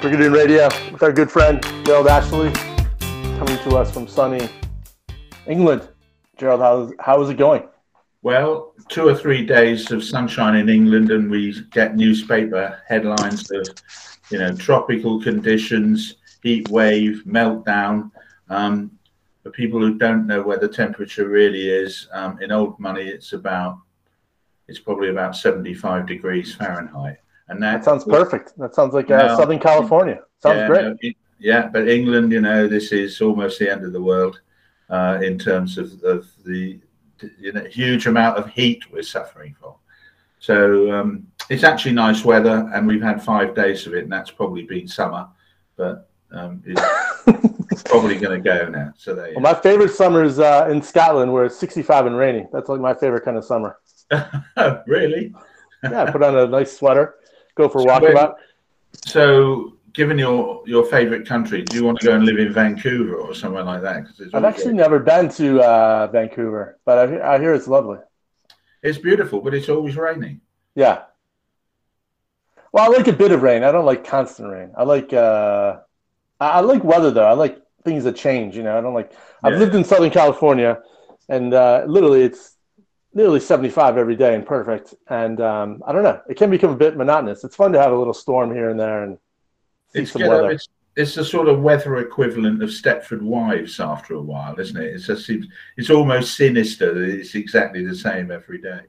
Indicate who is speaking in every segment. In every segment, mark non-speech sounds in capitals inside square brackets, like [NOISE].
Speaker 1: Brigadoon Radio with our good friend Gerald Ashley, coming to us from sunny England. Gerald, how's how is it going?
Speaker 2: Well, two or three days of sunshine in England, and we get newspaper headlines of, you know, tropical conditions, heat wave, meltdown. Um, for people who don't know where the temperature really is, um, in old money, it's about, it's probably about 75 degrees Fahrenheit.
Speaker 1: And that, that sounds perfect. That sounds like uh, Southern California. Sounds
Speaker 2: yeah,
Speaker 1: great.
Speaker 2: No, it, yeah, but England, you know, this is almost the end of the world uh, in terms of, of the you know, huge amount of heat we're suffering from. So um, it's actually nice weather, and we've had five days of it, and that's probably been summer, but um, it's, it's, [LAUGHS] probably going to go now. So there.
Speaker 1: Well, my favorite summer is uh, in Scotland, where it's 65 and rainy. That's like my favorite kind of summer. [LAUGHS]
Speaker 2: really?
Speaker 1: yeah, put on a nice sweater, go for a walkabout.
Speaker 2: So given your your favorite country, do you want to go and live in Vancouver or somewhere like that?
Speaker 1: Because I've actually never been to uh, Vancouver, but I, I hear it's lovely.
Speaker 2: It's beautiful, but it's always raining.
Speaker 1: Yeah. Well, I like a bit of rain. I don't like constant rain. I like uh, I like weather though. I like things that change. You know, I don't like. I've yeah. lived in Southern California, and uh, literally it's nearly 75 every day and perfect. And um, I don't know, it can become a bit monotonous. It's fun to have a little storm here and there and
Speaker 2: it's, good, it's, it's the sort of weather equivalent of Stepford Wives after a while, isn't it? It's just, seems it's almost sinister that it's exactly the same every day.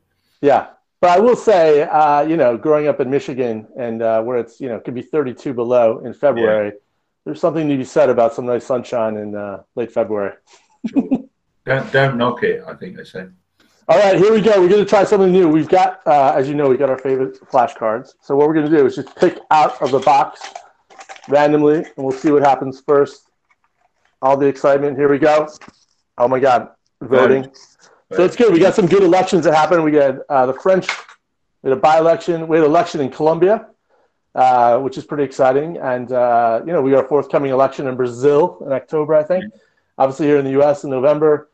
Speaker 1: Yeah, but I will say, uh, you know, growing up in Michigan and uh, where it's you know could be 32 below in February, yeah. there's something to be said about some nice sunshine in uh, late February. [LAUGHS]
Speaker 2: don't don't knock it. I think they say.
Speaker 1: All right, here we go. We're going to try something new. We've got, uh, as you know, we got our favorite flashcards. So what we're going to do is just pick out of the box randomly, and we'll see what happens first. All the excitement. Here we go. Oh my God, voting. Right. So it's good. We got some good elections that happened. We got uh, the French. We had a by-election. We had an election in Colombia, uh, which is pretty exciting. And uh, you know, we got a forthcoming election in Brazil in October, I think. Obviously, here in the U.S. in November.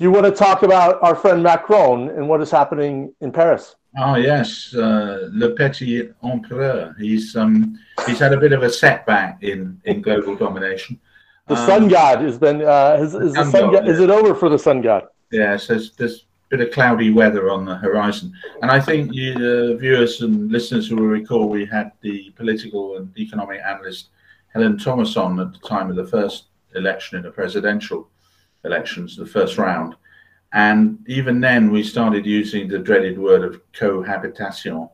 Speaker 1: You want to talk about our friend Macron and what is happening in Paris?
Speaker 2: Oh yes, uh, Le Petit Empereur. He's um, he's had a bit of a setback in, in global domination.
Speaker 1: The um, sun god has been. Uh, is, is, the sun god, god, is it over for the sun god?
Speaker 2: Yes, there's there's a bit of cloudy weather on the horizon, and I think you uh, viewers and listeners will recall we had the political and economic analyst Helen Thomas on at the time of the first election in the presidential elections, the first round and even then, we started using the dreaded word of cohabitation,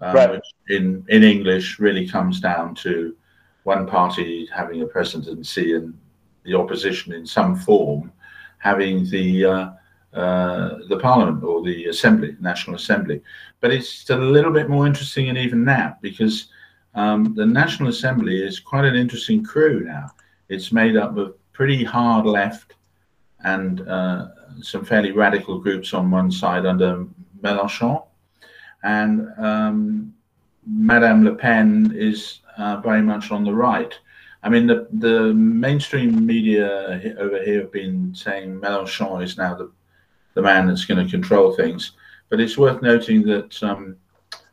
Speaker 2: um, right. which in, in English really comes down to one party having a presidency and the opposition in some form having the uh, uh, the parliament or the assembly, national assembly. But it's a little bit more interesting, and even that, because um, the national assembly is quite an interesting crew now. It's made up of pretty hard left and uh, some fairly radical groups on one side under Mélenchon, and um, Madame Le Pen is uh, very much on the right. I mean, the, the mainstream media over here have been saying Mélenchon is now the, the man that's going to control things. But it's worth noting that um,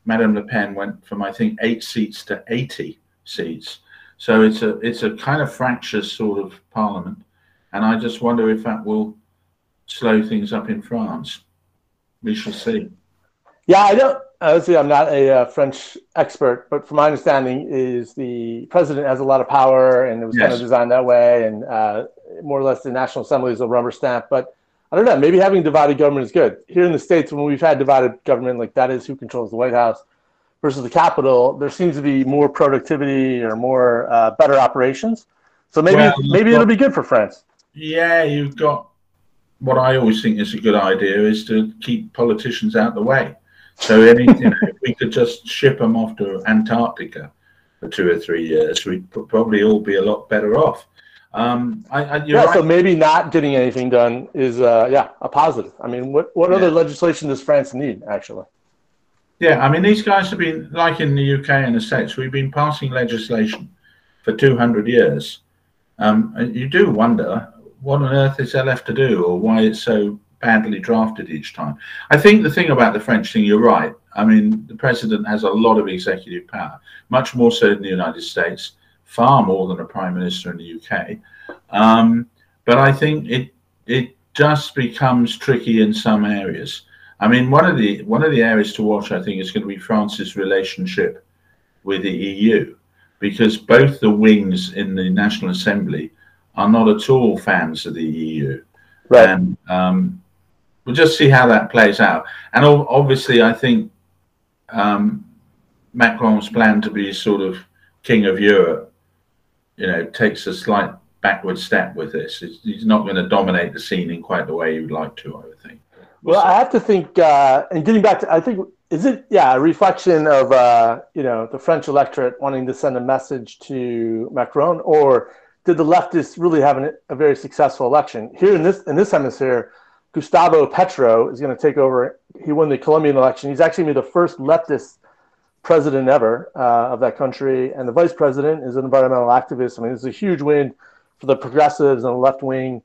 Speaker 2: Madame Le Pen went from, I think, eight seats to 80 seats. So it's a, it's a kind of fractious sort of parliament. And I just wonder if that will slow things up in France. We shall see.
Speaker 1: Yeah, I don't. Obviously, I'm not a uh, French expert, but from my understanding, is the president has a lot of power, and it was yes. kind of designed that way, and uh, more or less the National Assembly is a rubber stamp. But I don't know. Maybe having divided government is good. Here in the states, when we've had divided government, like that is who controls the White House versus the Capitol, there seems to be more productivity or more uh, better operations. So maybe well, maybe got, it'll be good for France.
Speaker 2: Yeah, you've got what I always think is a good idea is to keep politicians out of the way. So any, you know, if we could just ship them off to Antarctica for two or three years, we'd probably all be a lot better off. Um, I, I,
Speaker 1: yeah, right. so maybe not getting anything done is, uh, yeah, a positive. I mean, what what yeah. other legislation does France need actually?
Speaker 2: Yeah, I mean, these guys have been like in the UK and the States. We've been passing legislation for 200 years. Um, and you do wonder what on earth is there left to do, or why it's so badly drafted each time. I think the thing about the French thing, you're right. I mean, the president has a lot of executive power, much more so than the United States, far more than a prime minister in the UK. Um, but I think it it just becomes tricky in some areas. I mean, one of the one of the areas to watch, I think, is going to be France's relationship with the EU, because both the wings in the National Assembly are not at all fans of the EU. Right. And um, we'll just see how that plays out. And obviously, I think um, Macron's plan to be sort of king of Europe, you know, takes a slight backward step with this. He's not going to dominate the scene in quite the way he would like to, I would think.
Speaker 1: Well, I have to think, uh, and getting back to, I think, is it, yeah, a reflection of, uh, you know, the French electorate wanting to send a message to Macron, or did the leftists really have an, a very successful election? Here in this in this hemisphere, Gustavo Petro is going to take over. He won the Colombian election. He's actually the first leftist president ever uh, of that country, and the vice president is an environmental activist. I mean, it's a huge win for the progressives and the left wing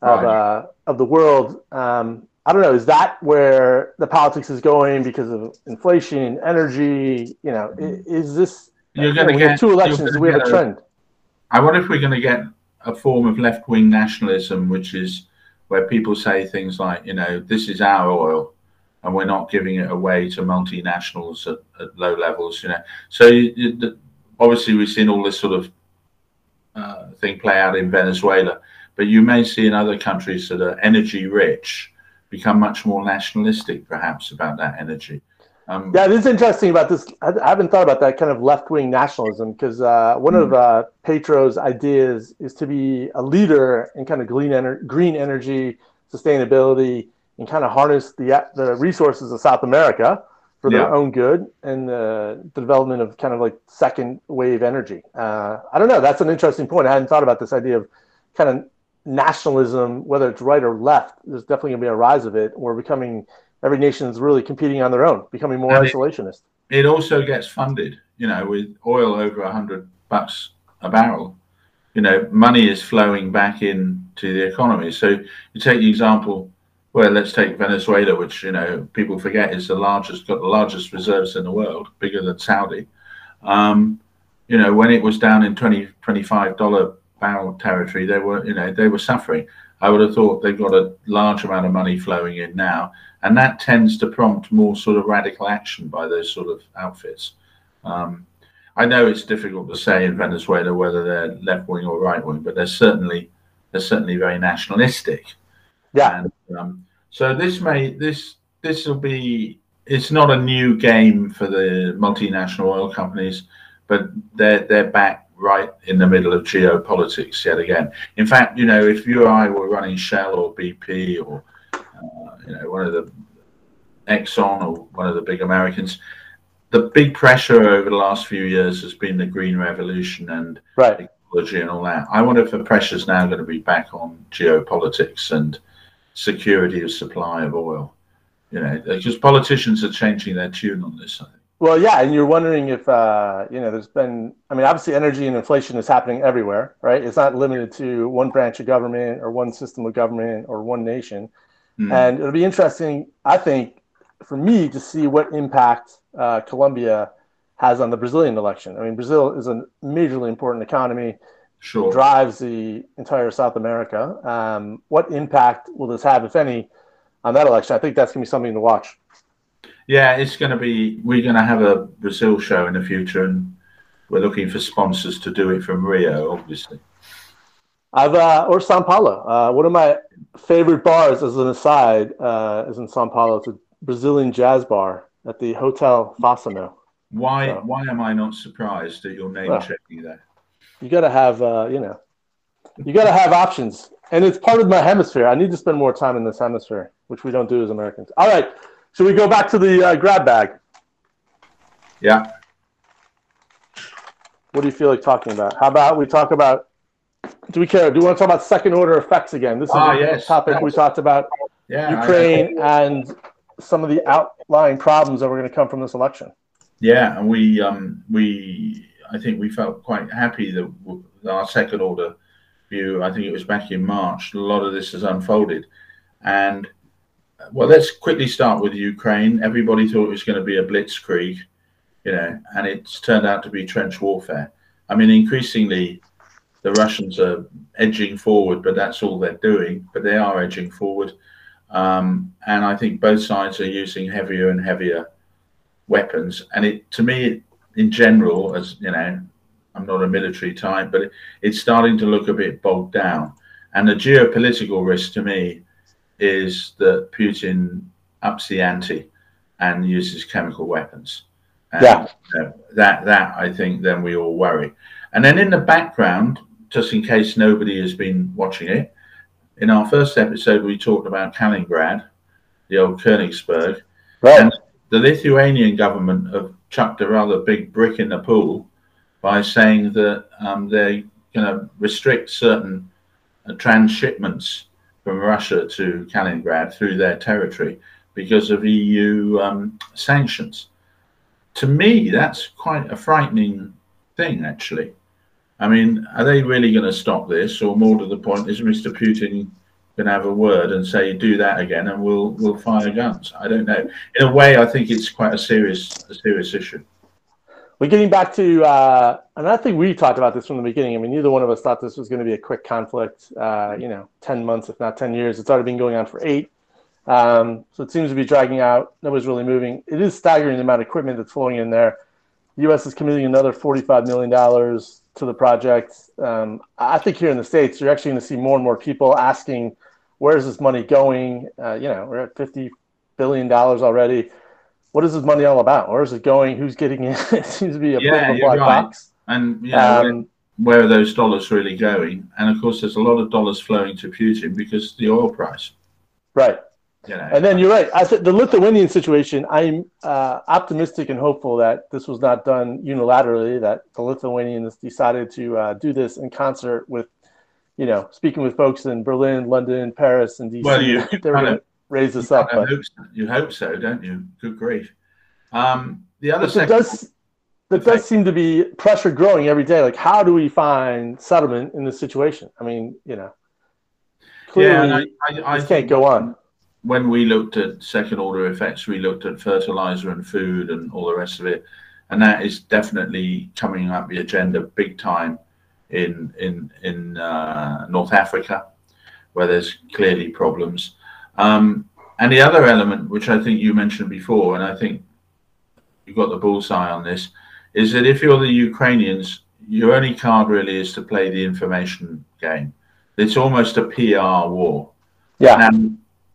Speaker 1: of right. uh, of the world. Um, I don't know. Is that where the politics is going because of inflation, energy? You know, is, this? You're going to get two elections. We have a trend.
Speaker 2: I wonder if we're going to get a form of left wing nationalism, which is where people say things like, you know, this is our oil, and we're not giving it away to multinationals at, at low levels. You know, so you, obviously we've seen all this sort of uh, thing play out in Venezuela, but you may see in other countries that are energy rich become much more nationalistic, perhaps, about that energy.
Speaker 1: Um, yeah, it is interesting about this. I haven't thought about that kind of left wing nationalism because uh, one mm. of hmm. uh, Petro's ideas is to be a leader in kind of green, ener- green energy, sustainability, and kind of harness the, the resources of South America for their own good and the development of kind of like second wave energy. Uh, I don't know. That's an interesting point. I hadn't thought about this idea of kind of nationalism, whether it's right or left, there's definitely going to be a rise of it. We're becoming every nation is really competing on their own, becoming more and isolationist.
Speaker 2: It, it, also gets funded, you know, with oil over a hundred bucks a barrel. You know, money is flowing back into the economy. So you take the example. Well, let's take Venezuela, which you know people forget is the largest, got the largest reserves in the world, bigger than Saudi. Um, you know, when it was down in 20 25 dollar barrel territory, they were, you know, they were suffering. I would have thought they've got a large amount of money flowing in now, and that tends to prompt more sort of radical action by those sort of outfits. Um, I know it's difficult to say in Venezuela whether they're left wing or right wing, but they're certainly they're certainly very nationalistic.
Speaker 1: Yeah.
Speaker 2: And, um, so this may this this will be it's not a new game for the multinational oil companies, but they're they're back right in the middle of geopolitics yet again. In fact, you know, if you or I were running Shell or BP or uh, you know one of the Exxon or one of the big Americans, the big pressure over the last few years has been the green revolution and
Speaker 1: right.
Speaker 2: technology and all that. I wonder if the pressure is now going to be back on geopolitics and security of supply of oil. You know, because politicians are changing their tune on this. I think.
Speaker 1: Well, yeah, and you're wondering if uh, you know there's been. I mean, obviously, energy and inflation is happening everywhere, right? It's not limited to one branch of government or one system of government or one nation. Mm. And it'll be interesting, I think, for me to see what impact uh, Colombia has on the Brazilian election. I mean, Brazil is a majorly important economy.
Speaker 2: Sure.
Speaker 1: Drives the entire South America. Um, what impact will this have, if any, on that election? I think that's going to be something to watch.
Speaker 2: Yeah, it's going to be. We're going to have a Brazil show in the future, and we're looking for sponsors to do it from Rio, obviously.
Speaker 1: I've uh, or Sao Paulo. Uh, one of my favorite bars, as an aside, uh, is in Sao Paulo. It's a Brazilian jazz bar at the Hotel Fasano.
Speaker 2: Why? So, why am I not surprised at your name well, checking there?
Speaker 1: You got to have, uh, you know, you got to have options, and it's part of my hemisphere. I need to spend more time in this hemisphere, which we don't do as Americans. All right. Should we go back to the uh, grab bag?
Speaker 2: Yeah.
Speaker 1: What do you feel like talking about? How about we talk about? Do we care? Do we want to talk about second order effects again? This is ah, a yes. topic we talked about yeah, Ukraine and some of the outlying problems that were going to come from this election.
Speaker 2: Yeah, and we um, we I think we felt quite happy that our second order view. I think it was back in March. A lot of this has unfolded, and well, let's quickly start with Ukraine. Everybody thought it was going to be a blitzkrieg, you know, and it's turned out to be trench warfare. I mean, increasingly, the Russians are edging forward, but that's all they're doing. But they are edging forward, um, and I think both sides are using heavier and heavier weapons. And it, to me, in general, as you know, I'm not a military type, but it, it's starting to look a bit bogged down. And the geopolitical risk to me is that Putin ups the ante and uses chemical weapons. And,
Speaker 1: yeah.
Speaker 2: Uh, that that I think then we all worry. And then in the background, just in case nobody has been watching it, in our first episode we talked about Kaliningrad, the old Königsberg,
Speaker 1: right.
Speaker 2: and the Lithuanian government have chucked a rather big brick in the pool by saying that um, they're going to restrict certain uh, transshipments from Russia to Kaliningrad through their territory because of EU um, sanctions. To me, that's quite a frightening thing, actually. I mean, are they really going to stop this, or more to the point, is Mr. Putin going to have a word and say, "Do that again, and we'll we'll fire guns"? I don't know. In a way, I think it's quite a serious a serious issue.
Speaker 1: We're getting back to, uh, and I think we talked about this from the beginning. I mean, neither one of us thought this was going to be a quick conflict. Uh, you know, ten months, if not ten years. It's already been going on for eight. Um, so it seems to be dragging out. Nobody's really moving. It is staggering the amount of equipment that's flowing in there. The U.S. is committing another forty-five million dollars to the project. Um, I think here in the states, you're actually going to see more and more people asking, "Where is this money going?" Uh, you know, we're at fifty billion dollars already what is this money all about? Where is it going? Who's getting it? [LAUGHS] it seems to be a
Speaker 2: yeah,
Speaker 1: bit of a black
Speaker 2: right.
Speaker 1: box.
Speaker 2: And you know, um, where, where, are those dollars really going? And of course, there's a lot of dollars flowing to Putin because the oil price.
Speaker 1: Right.
Speaker 2: You know,
Speaker 1: and then you're right. I th- the Lithuanian situation. I'm uh, optimistic and hopeful that this was not done unilaterally. That the Lithuanians decided to uh, do this in concert with, you know, speaking with folks in Berlin, London, Paris, and DC.
Speaker 2: Well, you, you
Speaker 1: they were going to raise this up.
Speaker 2: But... Hope so. You hope so, don't you? Good grief. Um, the other
Speaker 1: there does that does seem to be pressure growing every day. Like, how do we find settlement in this situation? I mean, you know, clearly yeah, I, I, I can't go on.
Speaker 2: When we looked at second order effects, we looked at fertilizer and food and all the rest of it, and that is definitely coming up the agenda big time in in in uh, North Africa, where there's clearly problems. Um, and the other element, which I think you mentioned before, and I think you got the bullseye on this, is that if you're the Ukrainians, your only card really is to play the information game. It's almost a PR war.
Speaker 1: Yeah.
Speaker 2: Now,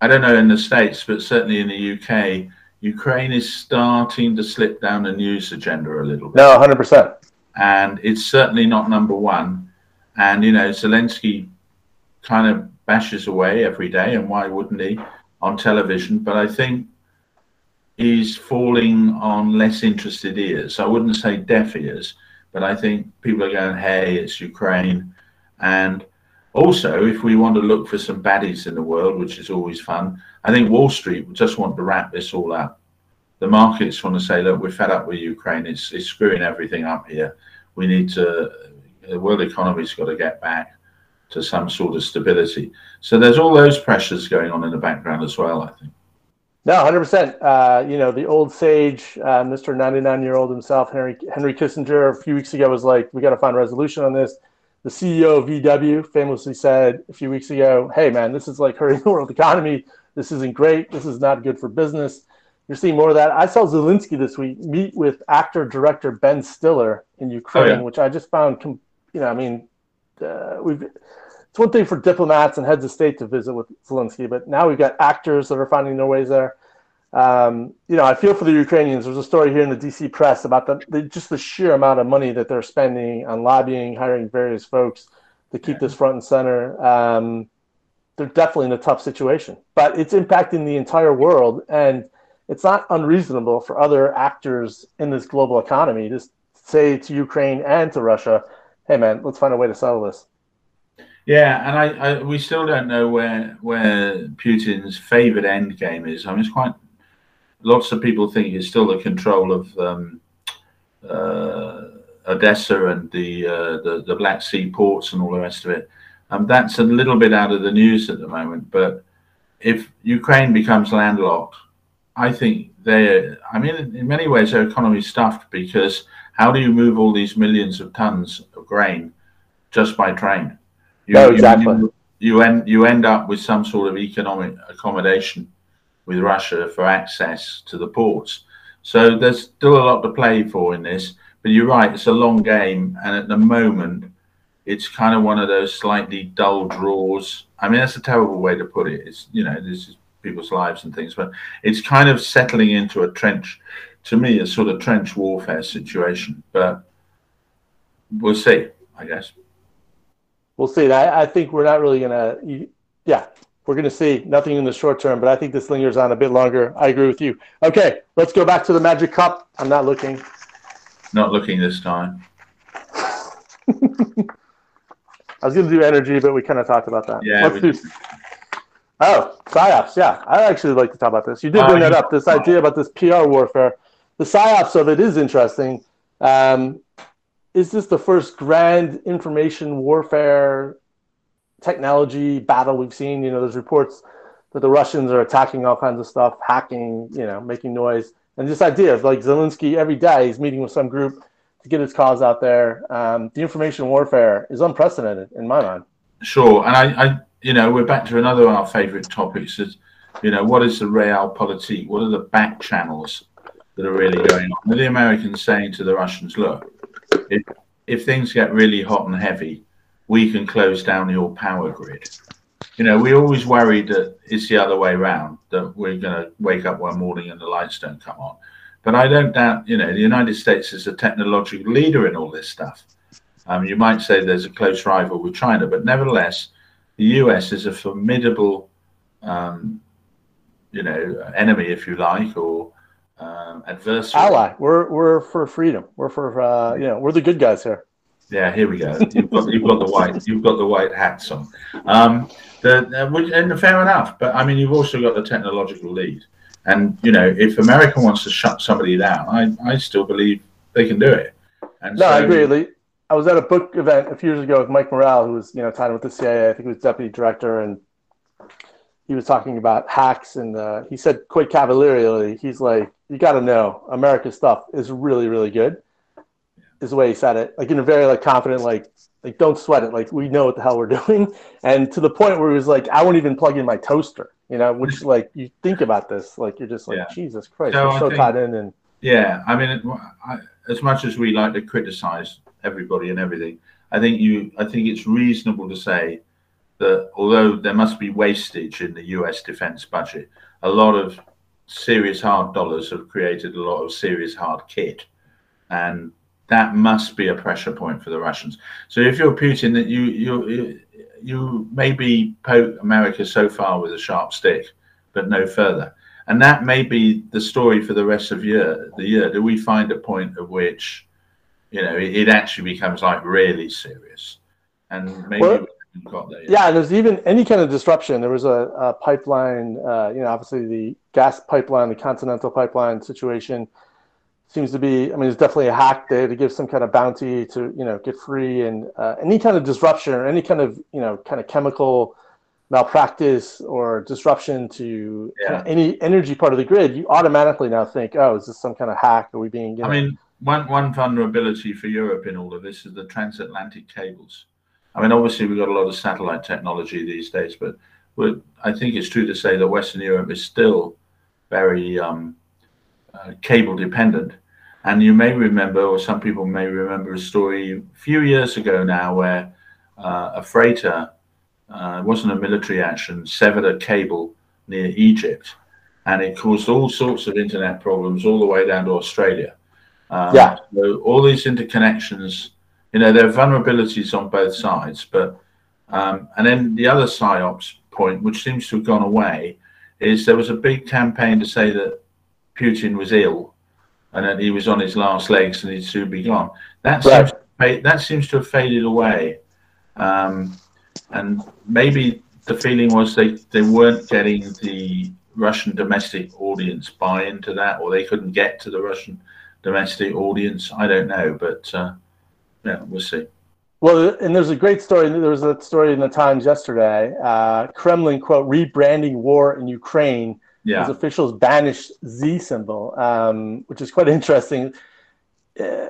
Speaker 2: I don't know in the States, but certainly in the UK, Ukraine is starting to slip down the news agenda a little bit.
Speaker 1: No, 100%.
Speaker 2: And it's certainly not number one. And, you know, Zelensky kind of bashes away every day, and why wouldn't he on television? But I think he's falling on less interested ears. I wouldn't say deaf ears, but I think people are going, hey, it's Ukraine. And also, if we want to look for some baddies in the world, which is always fun, I think Wall Street just want to wrap this all up. The markets want to say, look, we're fed up with Ukraine. It's, it's screwing everything up here. We need to, the world economy's got to get back to some sort of stability. So there's all those pressures going on in the background as well, I think.
Speaker 1: No, hundred uh, percent. You know, the old sage, uh, Mister Ninety Nine Year Old himself, Henry Henry Kissinger, a few weeks ago was like, "We got to find resolution on this." The CEO of VW famously said a few weeks ago, "Hey, man, this is like hurting [LAUGHS] the world economy. This isn't great. This is not good for business." You're seeing more of that. I saw Zelensky this week meet with actor director Ben Stiller in Ukraine, oh, yeah. which I just found, you know, I mean, uh, we've it's one thing for diplomats and heads of state to visit with Zelensky, but now we've got actors that are finding their ways there. Um, you know, I feel for the Ukrainians. There's a story here in the DC press about the, the, just the sheer amount of money that they're spending on lobbying, hiring various folks to keep this front and center. Um, they're definitely in a tough situation, but it's impacting the entire world, and it's not unreasonable for other actors in this global economy to say to Ukraine and to Russia, "Hey, man, let's find a way to settle this."
Speaker 2: Yeah, and I, I, we still don't know where where Putin's favorite end game is. I mean, it's quite. Lots of people think it's still the control of um, uh, Odessa and the, uh, the the Black Sea ports and all the rest of it. Um, that's a little bit out of the news at the moment, but if Ukraine becomes landlocked, I think they, I mean, in many ways, their economy is stuffed because how do you move all these millions of tons of grain just by train? You,
Speaker 1: no, exactly.
Speaker 2: You, you, end you end up with some sort of economic accommodation with Russia for access to the ports. So there's still a lot to play for in this. But you're right, it's a long game, and at the moment, it's kind of one of those slightly dull draws. I mean, that's a terrible way to put it. It's you know, this is people's lives and things, but it's kind of settling into a trench. To me, a sort of trench warfare situation. But we'll see, I guess.
Speaker 1: We'll see. I, I think we're not really gonna. Yeah, we're gonna see nothing in the short term, but I think this lingers on a bit longer. I agree with you. Okay, let's go back to the Magic Cup. I'm not looking.
Speaker 2: Not looking this time. [LAUGHS]
Speaker 1: I was going to do energy, but we kind of talked about that.
Speaker 2: Yeah.
Speaker 1: Let's do. Oh, psyops. Yeah, I actually like to talk about this. You did bring that up. This idea about this PR warfare, the psyops of it is interesting. Um, is this the first grand information warfare technology battle we've seen? You know, there's reports that the Russians are attacking all kinds of stuff, hacking, you know, making noise, and this idea of like Zelensky every day he's meeting with some group to get his cause out there. Um, the information warfare is unprecedented in my mind.
Speaker 2: Sure, and I, I, you know, we're back to another of our favourite topics. Is you know, what is the realpolitik? What are the back channels that are really going on? Are the Americans saying to the Russians, look, if if things get really hot and heavy, we can close down your power grid. You know, we always worried that it's the other way around, that we're going to wake up one morning and the lights don't come on. But I don't doubt, you know, the United States is a technological leader in all this stuff. Um, you might say there's a close rival with China, but nevertheless, the US is a formidable, um, you know, enemy, if you like, or um, adversary.
Speaker 1: Ally. We're we're for freedom. We're for uh, you know, we're the good guys here.
Speaker 2: Yeah, here we go. You've got you've got the white you've got the white hats on. Um, the, and fair enough, but I mean, you've also got the technological lead. And you know, if America wants to shut somebody down, I, I still believe they can do it.
Speaker 1: And no, so, I agree. I was at a book event a few years ago with Mike Morell, who was you know tied with the CIA. I think he was deputy director, and he was talking about hacks. And uh, he said quite cavalierly, he's like, "You got to know, America's stuff is really, really good." Is the way he said it, like in a very like confident, like like don't sweat it, like we know what the hell we're [LAUGHS] doing. And to the point where he was like, "I won't even plug in my toaster." you know, which [LAUGHS] like you think about this, like you're just like yeah. Jesus Christ, so you're so think, tied in. And
Speaker 2: yeah, I mean, I, as much as we like to criticize everybody and everything, I think you, I think it's reasonable to say that although there must be wastage in the U.S. defense budget, a lot of serious hard dollars have created a lot of serious hard kit, and that must be a pressure point for the Russians. So if you're Putin, that you you you maybe poke America so far with a sharp stick, but no further. And that may be the story for the rest of year, the year. Do we find a point at which, you know, it, it actually becomes like really serious? And maybe well, there.
Speaker 1: Yeah, there's even any kind of disruption. There was a, a pipeline, uh, you know, obviously the gas pipeline, the Continental pipeline situation seems to be i mean it's definitely a hack there to give some kind of bounty to you know get free and uh, any kind of disruption or any kind of you know kind of chemical malpractice or disruption to yeah. any energy part of the grid you automatically now think oh is this some kind of hack are we being you know,
Speaker 2: i mean one one vulnerability for europe in all of this is the transatlantic cables i mean obviously we've got a lot of satellite technology these days but i think it's true to say that western europe is still very um, uh, cable dependent. And you may remember, or some people may remember, a story a few years ago now where uh, a freighter, uh, it wasn't a military action, severed a cable near Egypt. And it caused all sorts of internet problems all the way down to Australia.
Speaker 1: Um, yeah.
Speaker 2: So all these interconnections, you know, there are vulnerabilities on both sides. But um, and then the other psyops point, which seems to have gone away, is there was a big campaign to say that Putin was ill and that he was on his last legs and he'd soon be gone. That right. seems that seems to have faded away, um, and maybe the feeling was they they weren't getting the Russian domestic audience buy into that, or they couldn't get to the Russian domestic audience. I don't know, but uh, yeah, we'll see.
Speaker 1: Well, and there's a great story. There was a story in the Times yesterday. Uh, Kremlin quote rebranding war in Ukraine
Speaker 2: Yeah.
Speaker 1: as officials banish Z symbol, um, which is quite [LAUGHS] interesting. Uh,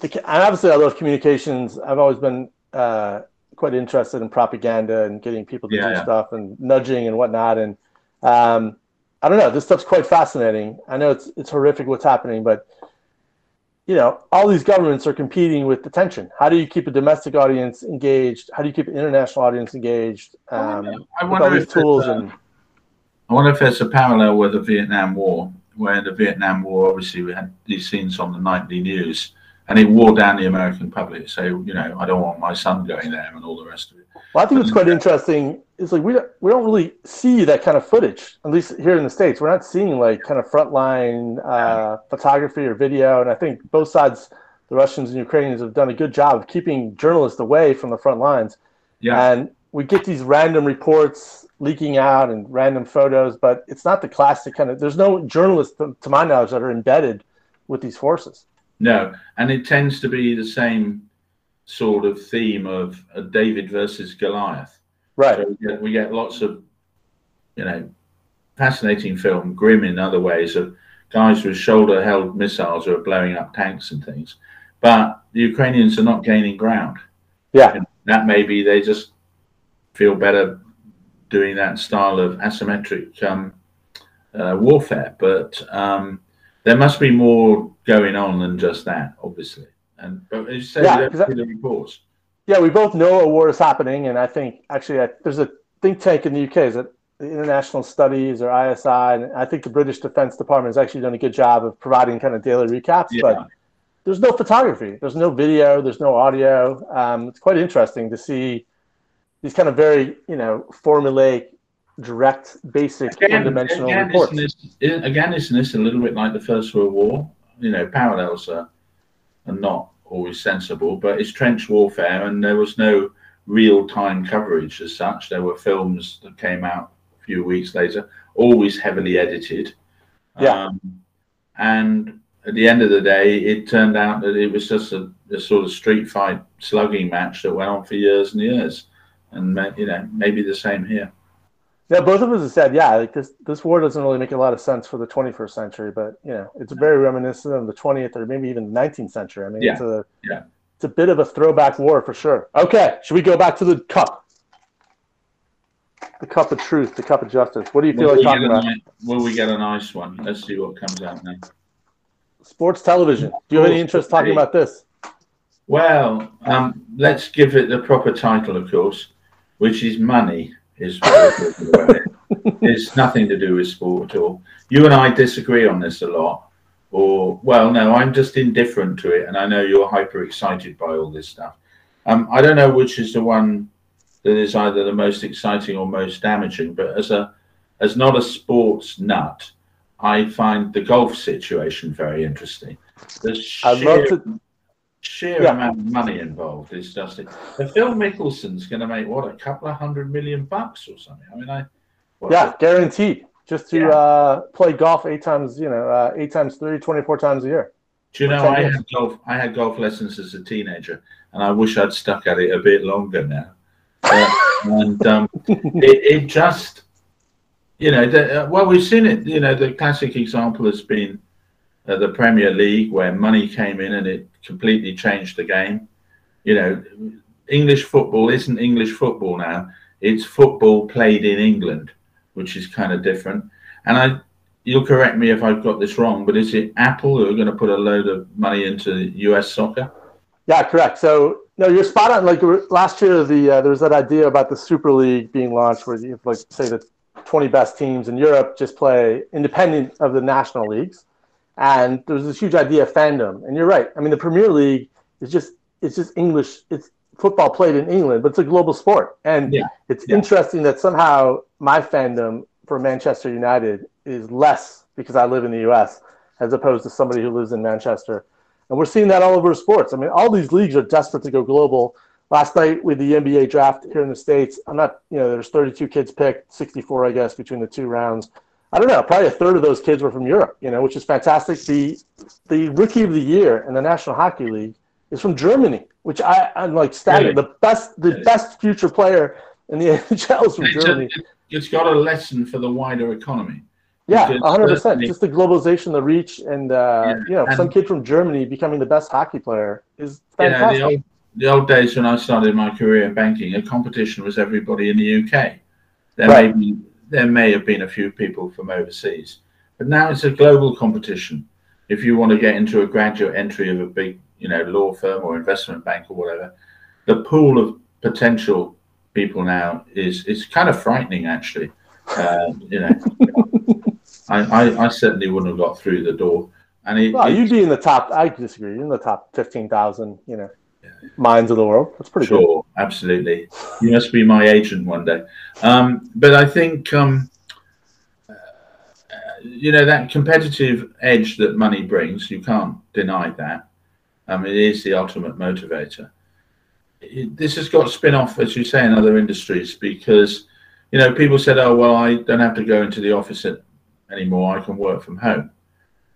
Speaker 1: the, obviously, I love communications. I've always been uh, quite interested in propaganda and getting people to
Speaker 2: Yeah,
Speaker 1: do
Speaker 2: yeah.
Speaker 1: stuff and nudging and whatnot. And um, I don't know, this stuff's quite fascinating. I know it's it's horrific what's happening, but you know, all these governments are competing with attention. How do you keep a domestic audience engaged? How do you keep an international audience engaged? Um,
Speaker 2: I
Speaker 1: with all
Speaker 2: wonder
Speaker 1: these
Speaker 2: if
Speaker 1: tools
Speaker 2: a-
Speaker 1: and
Speaker 2: I wonder if there's a parallel with the Vietnam War, where the Vietnam War, obviously, we had these scenes on the nightly news, and it wore down the American public. So, you know, I don't want my son going there and all the rest of it.
Speaker 1: Well, I think what's quite interesting is like we don't, we don't really see that kind of footage, at least here in the states. We're not seeing like kind of frontline uh, photography or video, and I think both sides, the Russians and Ukrainians, have done a good job of keeping journalists away from the front lines.
Speaker 2: Yeah,
Speaker 1: And we get these random reports leaking out and random photos, but it's not the classic kind of. There's no journalists, to, to my knowledge, that are embedded with these forces.
Speaker 2: no, and it tends to be the same sort of theme of uh, David versus Goliath.
Speaker 1: Right.
Speaker 2: So we get, we get lots of, you know, fascinating film, grim in other ways, of guys with shoulder-held missiles who are blowing up tanks and things. But the Ukrainians are not gaining ground.
Speaker 1: Yeah.
Speaker 2: That may be they just feel better doing that style of asymmetric um, uh, warfare. But um, there must be more going on than just that, obviously. And but as you say,
Speaker 1: Yeah,
Speaker 2: we
Speaker 1: that-
Speaker 2: the reports.
Speaker 1: Yeah, we both know a war is happening, and I think actually uh, there's a think tank in the UK, is it the International Studies or ISI, and I think the British Defense Department has actually done a good job of providing kind of daily recaps.
Speaker 2: Yeah.
Speaker 1: But there's no photography, there's no video, there's no audio. Um, it's quite interesting to see these kind of very you know formulaic, direct, basic, one-dimensional
Speaker 2: again,
Speaker 1: reports.
Speaker 2: Isn't this, again, isn't this a little bit like the First World War? You know, parallels are, are not always sensible, but it's trench warfare, and there was no real time coverage as such. There were films that came out a few weeks later, always heavily edited.
Speaker 1: Yeah.
Speaker 2: Um, and at the end of the day, it turned out that it was just a, a sort of street fight slugging match that went on for years and years. And, you know, maybe the same here.
Speaker 1: Yeah, both of us have said, yeah, like this this war doesn't really make a lot of sense for the 21st century, but you know, it's very reminiscent of the 20th or maybe even the 19th century. I mean, it's a
Speaker 2: Yeah.
Speaker 1: it's a bit of a throwback war for sure. Okay, should we go back to the cup? The cup of truth, the cup of justice. What do you feel
Speaker 2: Will
Speaker 1: like talking about?
Speaker 2: ni- will we get a nice one? Let's see what comes out now.
Speaker 1: Sports television. Do you have any interest talking about this?
Speaker 2: Well, um, let's give it the proper title, of course, which is money. Is what we're talking about here. [LAUGHS] it's nothing to do with sport at all. You and I disagree on this a lot, or well, no, I'm just indifferent to it, and I know you're hyper excited by all this stuff. Um, I don't know which is the one that is either the most exciting or most damaging, but as a as not a sports nut, I find the golf situation very interesting. The sheer. Sheer
Speaker 1: Yeah.
Speaker 2: amount of money involved is just it. Phil Mickelson's going to make what a couple of hundred million bucks or something. I mean, I
Speaker 1: Yeah, guaranteed. Just to
Speaker 2: Yeah.
Speaker 1: uh, play golf eight times, you know, uh, eight times three, 24 times a year.
Speaker 2: Do you know I
Speaker 1: years.
Speaker 2: had golf? I had golf lessons as a teenager, and I wish I'd stuck at it a bit longer now. Uh, and um, [LAUGHS] it, it just, you know, the, uh, well, we've seen it. You know, the classic example has been uh, the Premier League, where money came in and it completely changed the game. You know, English football isn't English football now; it's football played in England, which is kind of different. And I, you'll correct me if I've got this wrong, but is it Apple who are going to put a load of money into US soccer?
Speaker 1: Yeah, correct. So no, you're spot on. Like last year, the uh, there was that idea about the Super League being launched, where you like say the 20 best teams in Europe just play independent of the national leagues, and there was this huge idea of fandom. And you're right. I mean, the Premier League is just it's just English. It's football played in England, but it's a global sport. And
Speaker 2: Yeah.
Speaker 1: it's
Speaker 2: Yeah.
Speaker 1: interesting that somehow my fandom for Manchester United is less because I live in the U.S. as opposed to somebody who lives in Manchester. And we're seeing that all over sports. I mean, all these leagues are desperate to go global. Last night with the NBA draft here in the States, I'm not, you know, there's 32 kids picked, 64, I guess, between the two rounds. I don't know, probably a third of those kids were from Europe, you know, which is fantastic. The the rookie of the year in the National Hockey League is from Germany. which I, I'm like staggered.
Speaker 2: Really?
Speaker 1: The best, the
Speaker 2: Yes.
Speaker 1: best future player in the [LAUGHS] NHL is from
Speaker 2: It's, a,
Speaker 1: Germany.
Speaker 2: it's got a lesson for the wider economy.
Speaker 1: Yeah, 100. percent
Speaker 2: certainly-
Speaker 1: Just the globalization, the reach, and uh,
Speaker 2: Yeah,
Speaker 1: you know,
Speaker 2: and-
Speaker 1: some kid from Germany becoming the best hockey player is fantastic.
Speaker 2: the old, the old days when I started my career in banking, a competition was everybody in the UK. There
Speaker 1: Right.
Speaker 2: may be, there may have been a few people from overseas, but now it's a global competition. If you want to get into a graduate entry of a big, you know, law firm or investment bank or whatever, the pool of potential people now is is kind of frightening, actually. Uh, you know, [LAUGHS] I, I, I certainly wouldn't have got through the door. And it,
Speaker 1: well,
Speaker 2: it-
Speaker 1: you'd be in the top. I disagree. You're in the top 15,000. You know, minds of the world. That's pretty good.
Speaker 2: Sure, absolutely. You must be my agent one day. Um, but I think, um, uh, you know, that competitive edge that money brings, you can't deny that. Um, it is the ultimate motivator. It, this has got spin off, as you say, in other industries because, you know, people said, oh, well, I don't have to go into the office a- anymore. I can work from home.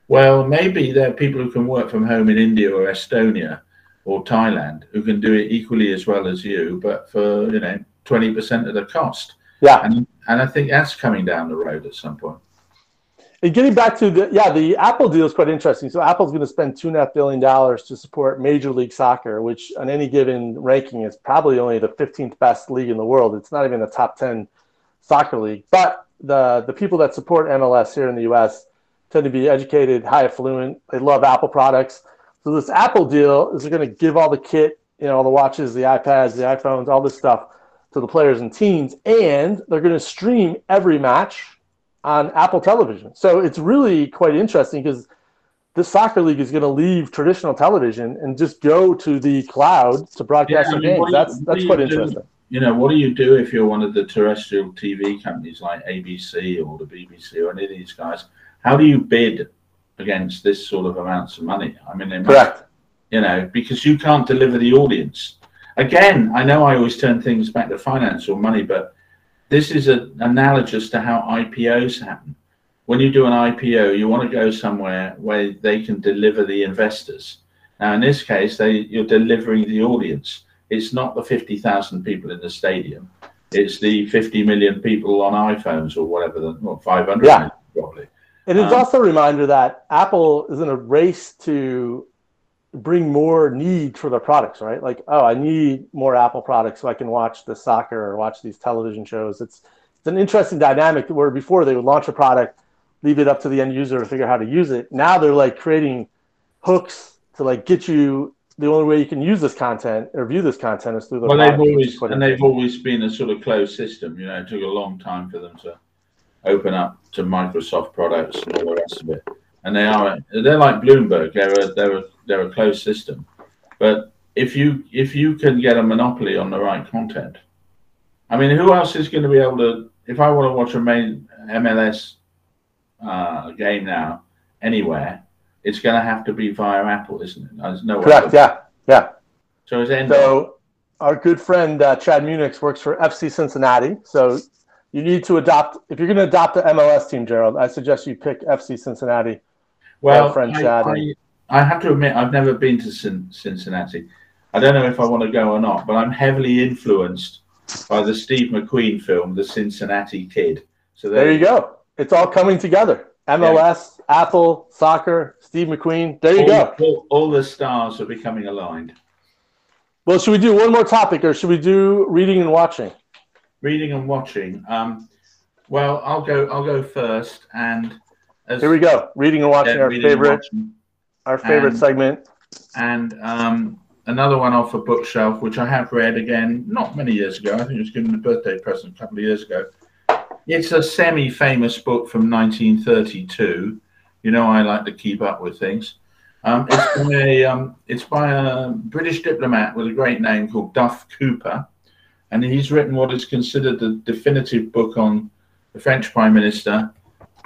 Speaker 2: Well, maybe there are people who can work from home in India or Estonia or Thailand who can do it equally as well as you, but for you know twenty percent of the cost.
Speaker 1: Yeah.
Speaker 2: And and I think that's coming down the road at some point.
Speaker 1: And getting back to the yeah, the Apple deal is quite interesting. So Apple's going to spend two and a half billion dollars to support Major League Soccer, which on any given ranking is probably only the 15th best league in the world. It's not even the top 10 soccer league. But the the people that support MLS here in the U.S. tend to be educated, high affluent. They love Apple products. So this Apple deal is going to give all the kit, you know, all the watches, the iPads, the iPhones, all this stuff to the players and teams, and they're going to stream every match on Apple Television. So it's really quite interesting because this soccer league is going to leave traditional television and just go to the cloud to broadcast
Speaker 2: Yeah, I mean,
Speaker 1: games.
Speaker 2: you-
Speaker 1: That's that's quite
Speaker 2: you do?
Speaker 1: interesting.
Speaker 2: You know, what do you do if you're one of the terrestrial TV companies like ABC or the BBC or any of these guys? How do you bid against this sort of amounts of money? I mean, they must
Speaker 1: Correct.
Speaker 2: you know, because you can't deliver the audience. Again, I know I always turn things back to finance or money, but this is a, analogous to how IPOs happen. When you do an IPO, you want to go somewhere where they can deliver the investors. Now, in this case, they you're delivering the audience. It's not the 50,000 people in the stadium. It's the 50 million people on iPhones or whatever, the, well, 500
Speaker 1: Yeah.
Speaker 2: million, probably.
Speaker 1: And it's
Speaker 2: Um,
Speaker 1: also a reminder that Apple is in a race to bring more need for their products, right? Like, oh, I need more Apple products so I can watch the soccer or watch these television shows. It's it's an interesting dynamic where before they would launch a product, leave it up to the end user to figure out how to use it. Now they're like creating hooks to like get you the only way you can use this content or view this content is through the
Speaker 2: Well, they've
Speaker 1: product, which is
Speaker 2: always and they've always been a sort of closed system. You know, it took a long time for them to open up to Microsoft products and all the rest of it. And they are they're like Bloomberg. They're a they're a they're a closed system. But if you if you can get a monopoly on the right content, I mean, who else is going to be able to? If I want to watch a main MLS uh, game now anywhere, it's going to have to be via Apple, isn't it? There's no
Speaker 1: Correct. Yeah. Yeah.
Speaker 2: So?
Speaker 1: So our good friend uh, Chad Munich works for FC Cincinnati. So you need to adopt if you're going to adopt the MLS team, Gerald. I suggest you pick FC Cincinnati.
Speaker 2: Well,
Speaker 1: friend
Speaker 2: I,
Speaker 1: Chad
Speaker 2: I, I have to admit, I've never been to Cin- Cincinnati. I don't know if I want to go or not, but I'm heavily influenced by the Steve McQueen film, The Cincinnati Kid. So
Speaker 1: There you go. It's all coming together. MLS, Apple, soccer, Steve McQueen. There you
Speaker 2: all,
Speaker 1: go.
Speaker 2: All, all the stars are becoming aligned.
Speaker 1: Well, should we do one more topic, or should we do reading and watching?
Speaker 2: Reading and watching. Um, well, I'll go. I'll go first. And as
Speaker 1: Here we go. Reading and watching
Speaker 2: yeah,
Speaker 1: our favorite
Speaker 2: watching.
Speaker 1: our favorite
Speaker 2: And-
Speaker 1: segment.
Speaker 2: and um, another one off a bookshelf, which I have read again not many years ago. I think it was given a birthday present a couple of years ago. It's a semi-famous book from 1932. You know, I like to keep up with things. Um, it's by a um, it's by a British diplomat with a great name called Duff Cooper, and he's written what is considered the definitive book on the French Prime Minister.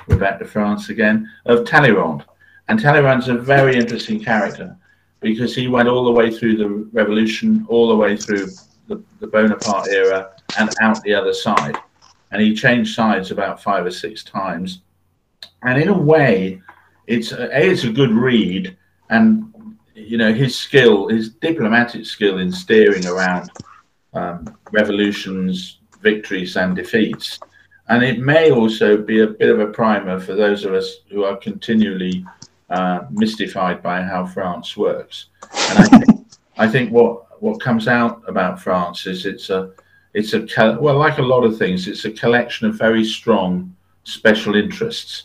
Speaker 2: We're back to France again of Talleyrand, and Talleyrand's a very interesting character because he went all the way through the revolution, all the way through the, the Bonaparte era, and out the other side. And he changed sides about five or six times. And in a way, it's a, a it's a good read, and you know, his skill, his diplomatic skill in steering around um, revolutions, victories, and defeats. And it may also be a bit of a primer for those of us who are continually uh, mystified by how France works. And I think, [LAUGHS] I think what what comes out about France is it's a it's a well, like a lot of things, it's a collection of very strong special interests,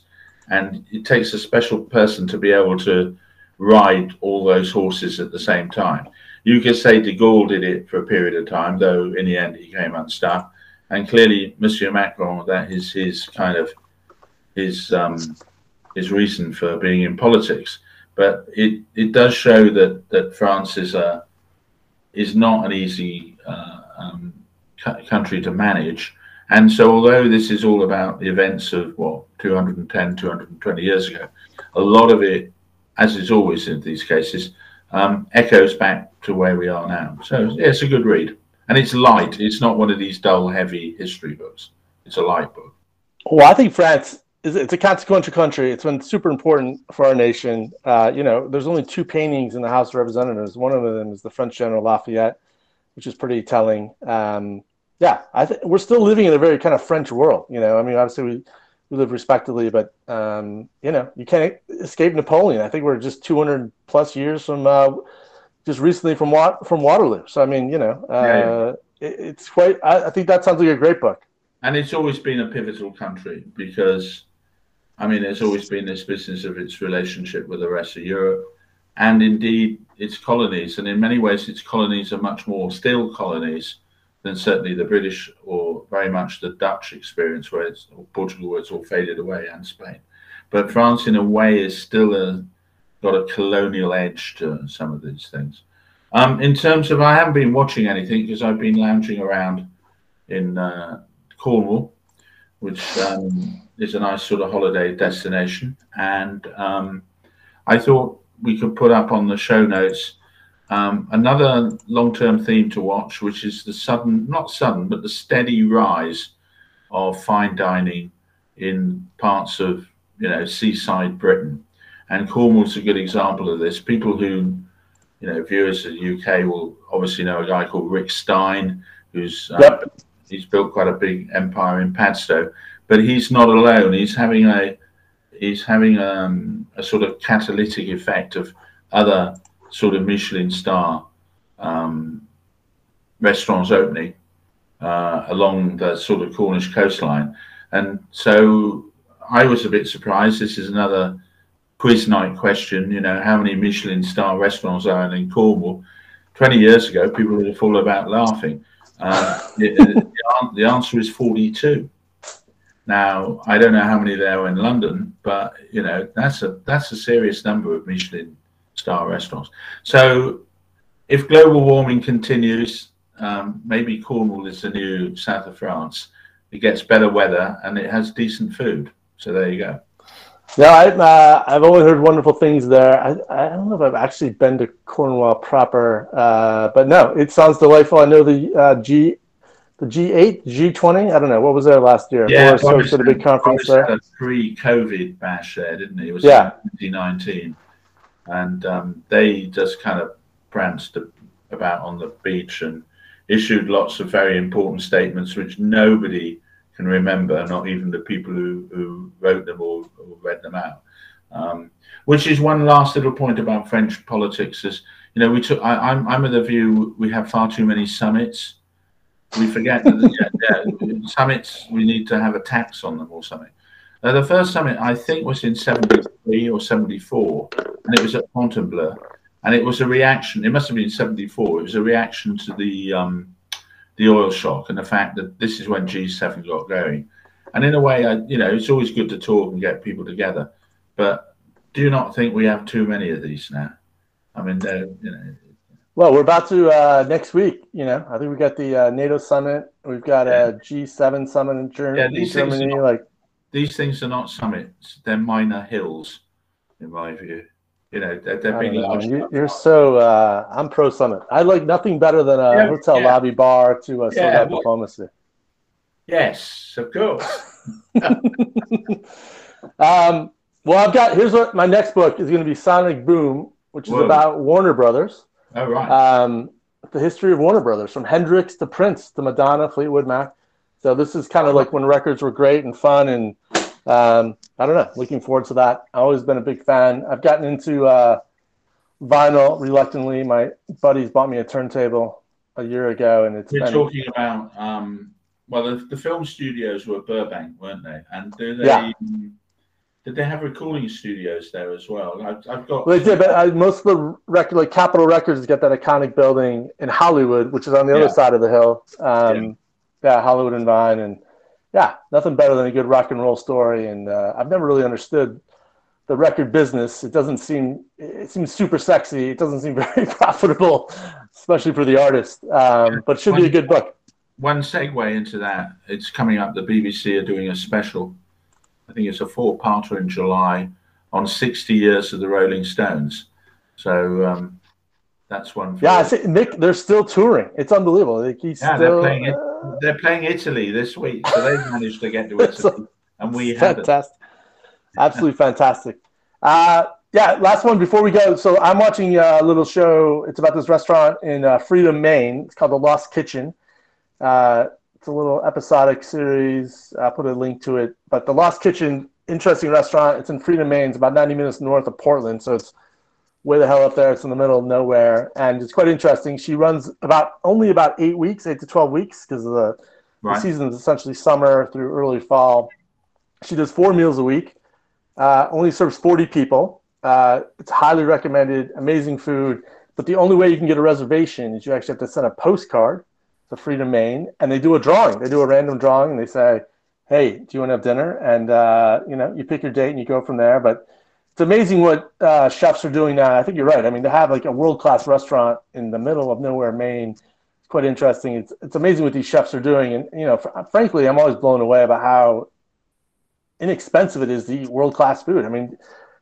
Speaker 2: and it takes a special person to be able to ride all those horses at the same time. You could say de Gaulle did it for a period of time, though in the end he came unstuck. And clearly, Monsieur Macron, that is his kind of his um, his reason for being in politics. But it, it does show that that France is a is not an easy uh, um, country to manage. And so, although this is all about the events of what 210, 220 years ago, a lot of it as is always in these cases, um, echoes back to where we are now. So yeah, it's a good read, and it's light. It's not one of these dull, heavy history books. It's a light book.
Speaker 1: Well, I think France is it's a consequential country. It's been super important for our nation. Uh, you know, there's only two paintings in the House of Representatives. One of them is the French General Lafayette, which is pretty telling. Um, yeah, I think we're still living in a very kind of French world. You know, I mean, obviously we we live respectively, but um, you know, you can't escape Napoleon. I think we're just 200 plus years from uh, just recently from Wat- from Waterloo. So I mean, you know, uh, yeah, yeah. It, it's quite. I, I, think that sounds like a great book.
Speaker 2: And it's always been a pivotal country because, I mean, it's always been this business of its relationship with the rest of Europe, and indeed its colonies. And in many ways, its colonies are much more still colonies than certainly the British or very much the Dutch experience, where it's or Portugal, where it's all faded away, and Spain. But France, in a way, is still a, got a colonial edge to some of these things. Um, in terms of, I haven't been watching anything because I've been lounging around in uh, Cornwall, which um, is a nice sort of holiday destination, and um, I thought we could put up on the show notes um, another long-term theme to watch, which is the sudden, not sudden, but the steady rise of fine dining in parts of, you know, seaside Britain. And Cornwall's a good example of this. People who, you know, viewers of the UK will obviously know a guy called Rick Stein, who's uh, yep. he's built quite a big empire in Padstow, but he's not alone. He's having a he's having um, a sort of catalytic effect of other sort of Michelin star um, restaurants opening uh, along the sort of Cornish coastline. And so I was a bit surprised. This is another quiz night question. You know, how many Michelin star restaurants are in Cornwall? 20 years ago, people would have fallen about laughing. Uh, [LAUGHS] the, the answer is 42. Now, I don't know how many there are in London, but you know that's a that's a serious number of Michelin star restaurants. So if global warming continues, um, maybe Cornwall is the new south of France. It gets better weather and it has decent food. So there you go.
Speaker 1: Yeah, I, uh, I've only heard wonderful things there. I, I don't know if I've actually been to Cornwall proper, uh, but no, it sounds delightful. I know the uh, G, the G8, G20. I don't know what was there last year.
Speaker 2: Yeah, or so, sort of big conference there. A pre-COVID bash there, didn't he? It was yeah. 2019 and um, they just kind of pranced about on the beach and issued lots of very important statements which nobody can remember, not even the people who, who wrote them or, or read them out. Um, which is one last little point about French politics is, you know, we took, I, am I'm, I'm of the view we have far too many summits. We forget that yeah, yeah, summits, we need to have a tax on them or something. Now, the first summit, I think, was in 73 or 74, and it was at Fontainebleau. And it was a reaction, it must have been 74, it was a reaction to the, um, the oil shock and the fact that this is when G7 got going. And in a way, I, you know, it's always good to talk and get people together. But do you not think we have too many of these now? I mean, you know.
Speaker 1: Well, we're about to uh, next week. You know, I think we got the uh, NATO summit. We've got a G7 summit in, Ger- yeah, in Germany. like
Speaker 2: these things are not summits; they're minor hills, in my view. You know, they're, they're being
Speaker 1: large. You, are so uh, I'm pro summit. I like nothing better than a yeah, hotel yeah. lobby bar to uh, yeah, well, diplomacy.
Speaker 2: Yes, of course. [LAUGHS]
Speaker 1: um, well, I've got here's what my next book is going to be Sonic Boom. which is
Speaker 2: Whoa.
Speaker 1: about Warner Brothers.
Speaker 2: Oh right.
Speaker 1: Um, the history of Warner Brothers, from Hendrix to Prince to Madonna, Fleetwood Mac. So this is kind of like when records were great and fun, and um, I don't know. Looking forward to that. I've always been a big fan. I've gotten into uh, vinyl reluctantly. My buddies bought me a turntable a year ago, and it's
Speaker 2: We're
Speaker 1: been
Speaker 2: talking about um, well, the, the film studios were Burbank, weren't they? And do they?
Speaker 1: Yeah.
Speaker 2: Did they have recording studios there as well? I've, I've got.
Speaker 1: Well, they did, but I, most of the record, like Capitol Records, get that iconic building in Hollywood, which is on the
Speaker 2: Yeah.
Speaker 1: other side of the hill. Um, yeah. Hollywood and Vine, and yeah, nothing better than a good rock and roll story. And uh, I've never really understood the record business. It doesn't seem it seems super sexy. It doesn't seem [LAUGHS] very profitable, especially for the artist. Um, but it should be a good book.
Speaker 2: One segue into that. It's coming up. The BBC are doing a special. I think it's a four-parter in July on 60 years of the Rolling Stones. So um, that's one.
Speaker 1: Yeah, I see, Mick, they're still touring. It's unbelievable. Like he's
Speaker 2: Yeah, they're playing it.
Speaker 1: uh,
Speaker 2: They're playing Italy this week, so they've managed to get to Italy, and we haven't.
Speaker 1: fantastic. Absolutely fantastic. Uh, yeah, last one before we go. So I'm watching a little show. It's about this restaurant in uh, Freedom, Maine. It's called The Lost Kitchen. Uh, it's a little episodic series. I'll put a link to it. But The Lost Kitchen, interesting restaurant. It's in Freedom, Maine. It's about 90 minutes north of Portland. So it's way the hell up there. It's in the middle of nowhere. And it's quite interesting. She runs about only about eight weeks, eight to 12 weeks, because the the season is essentially summer through early fall. She does four meals a week. Uh, only serves 40 people. Uh, it's highly recommended. Amazing food. But the only way you can get a reservation is you actually have to send a postcard to Freedom, Maine, and they do a drawing. They do a random drawing, and they say, "Hey, do you want to have dinner?" And uh, you know, you pick your date and you go from there. But it's amazing what uh, chefs are doing now. I think you're right. I mean, to have like a world class restaurant in the middle of nowhere, Maine, it's quite interesting. It's it's amazing what these chefs are doing, and you know, fr- frankly, I'm always blown away about how inexpensive it is to eat world class food. I mean,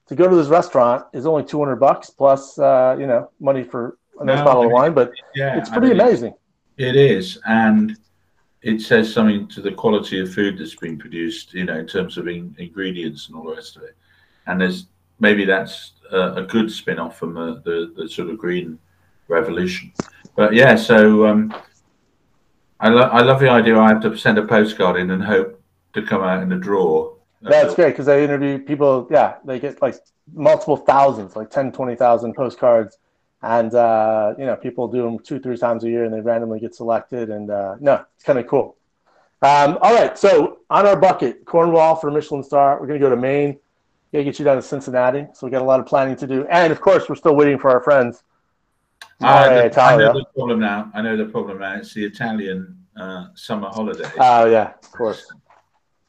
Speaker 1: to go to this restaurant is only 200 bucks plus uh, you know money for a nice
Speaker 2: No,
Speaker 1: bottle of
Speaker 2: I mean,
Speaker 1: wine, but
Speaker 2: Yeah,
Speaker 1: it's
Speaker 2: I
Speaker 1: pretty
Speaker 2: mean,
Speaker 1: amazing.
Speaker 2: It is, and it says something to the quality of food that's been produced. You know, in terms of in, ingredients and all the rest of it. And there's maybe that's a, a good spin-off from the, the, the sort of green revolution. But yeah, so um, I, lo- I love the idea. I have to send a postcard in and hope to come out in a draw.
Speaker 1: That's great because I interview people. Yeah, they get like multiple thousands, like 10, 20,000 postcards. And, uh, you know, people do them two, three times a year and they randomly get selected. And uh, no, it's kind of cool. Um, all right. So on our bucket, Cornwall for Michelin star. We're going to go to Maine. Got to get you down to Cincinnati. So we got a lot of planning to do. And of course, we're still waiting for our friends.
Speaker 2: Uh, the- I know the problem now. I know the problem now. It's the Italian uh, summer holiday.
Speaker 1: Oh, yeah, of course.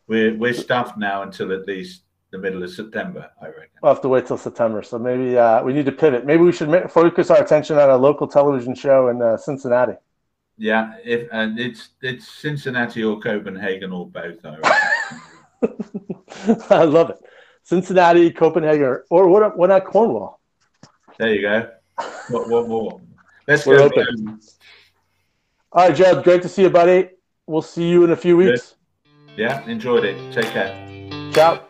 Speaker 2: We're we're stuffed now until at least the middle of September, I reckon.
Speaker 1: We'll have to wait till September. So maybe uh, we need to pivot. Maybe we should focus our attention on a local television show in uh, Cincinnati.
Speaker 2: Yeah, if and it's it's Cincinnati or Copenhagen or both. I. [LAUGHS]
Speaker 1: I love it. Cincinnati, Copenhagen, or, or what, what not Cornwall?
Speaker 2: there you go. What what more? Let's
Speaker 1: We're
Speaker 2: go.
Speaker 1: open. All right, Jed, great to see you, buddy. We'll see you in a few weeks.
Speaker 2: Yeah, enjoyed it. Take care.
Speaker 1: Ciao.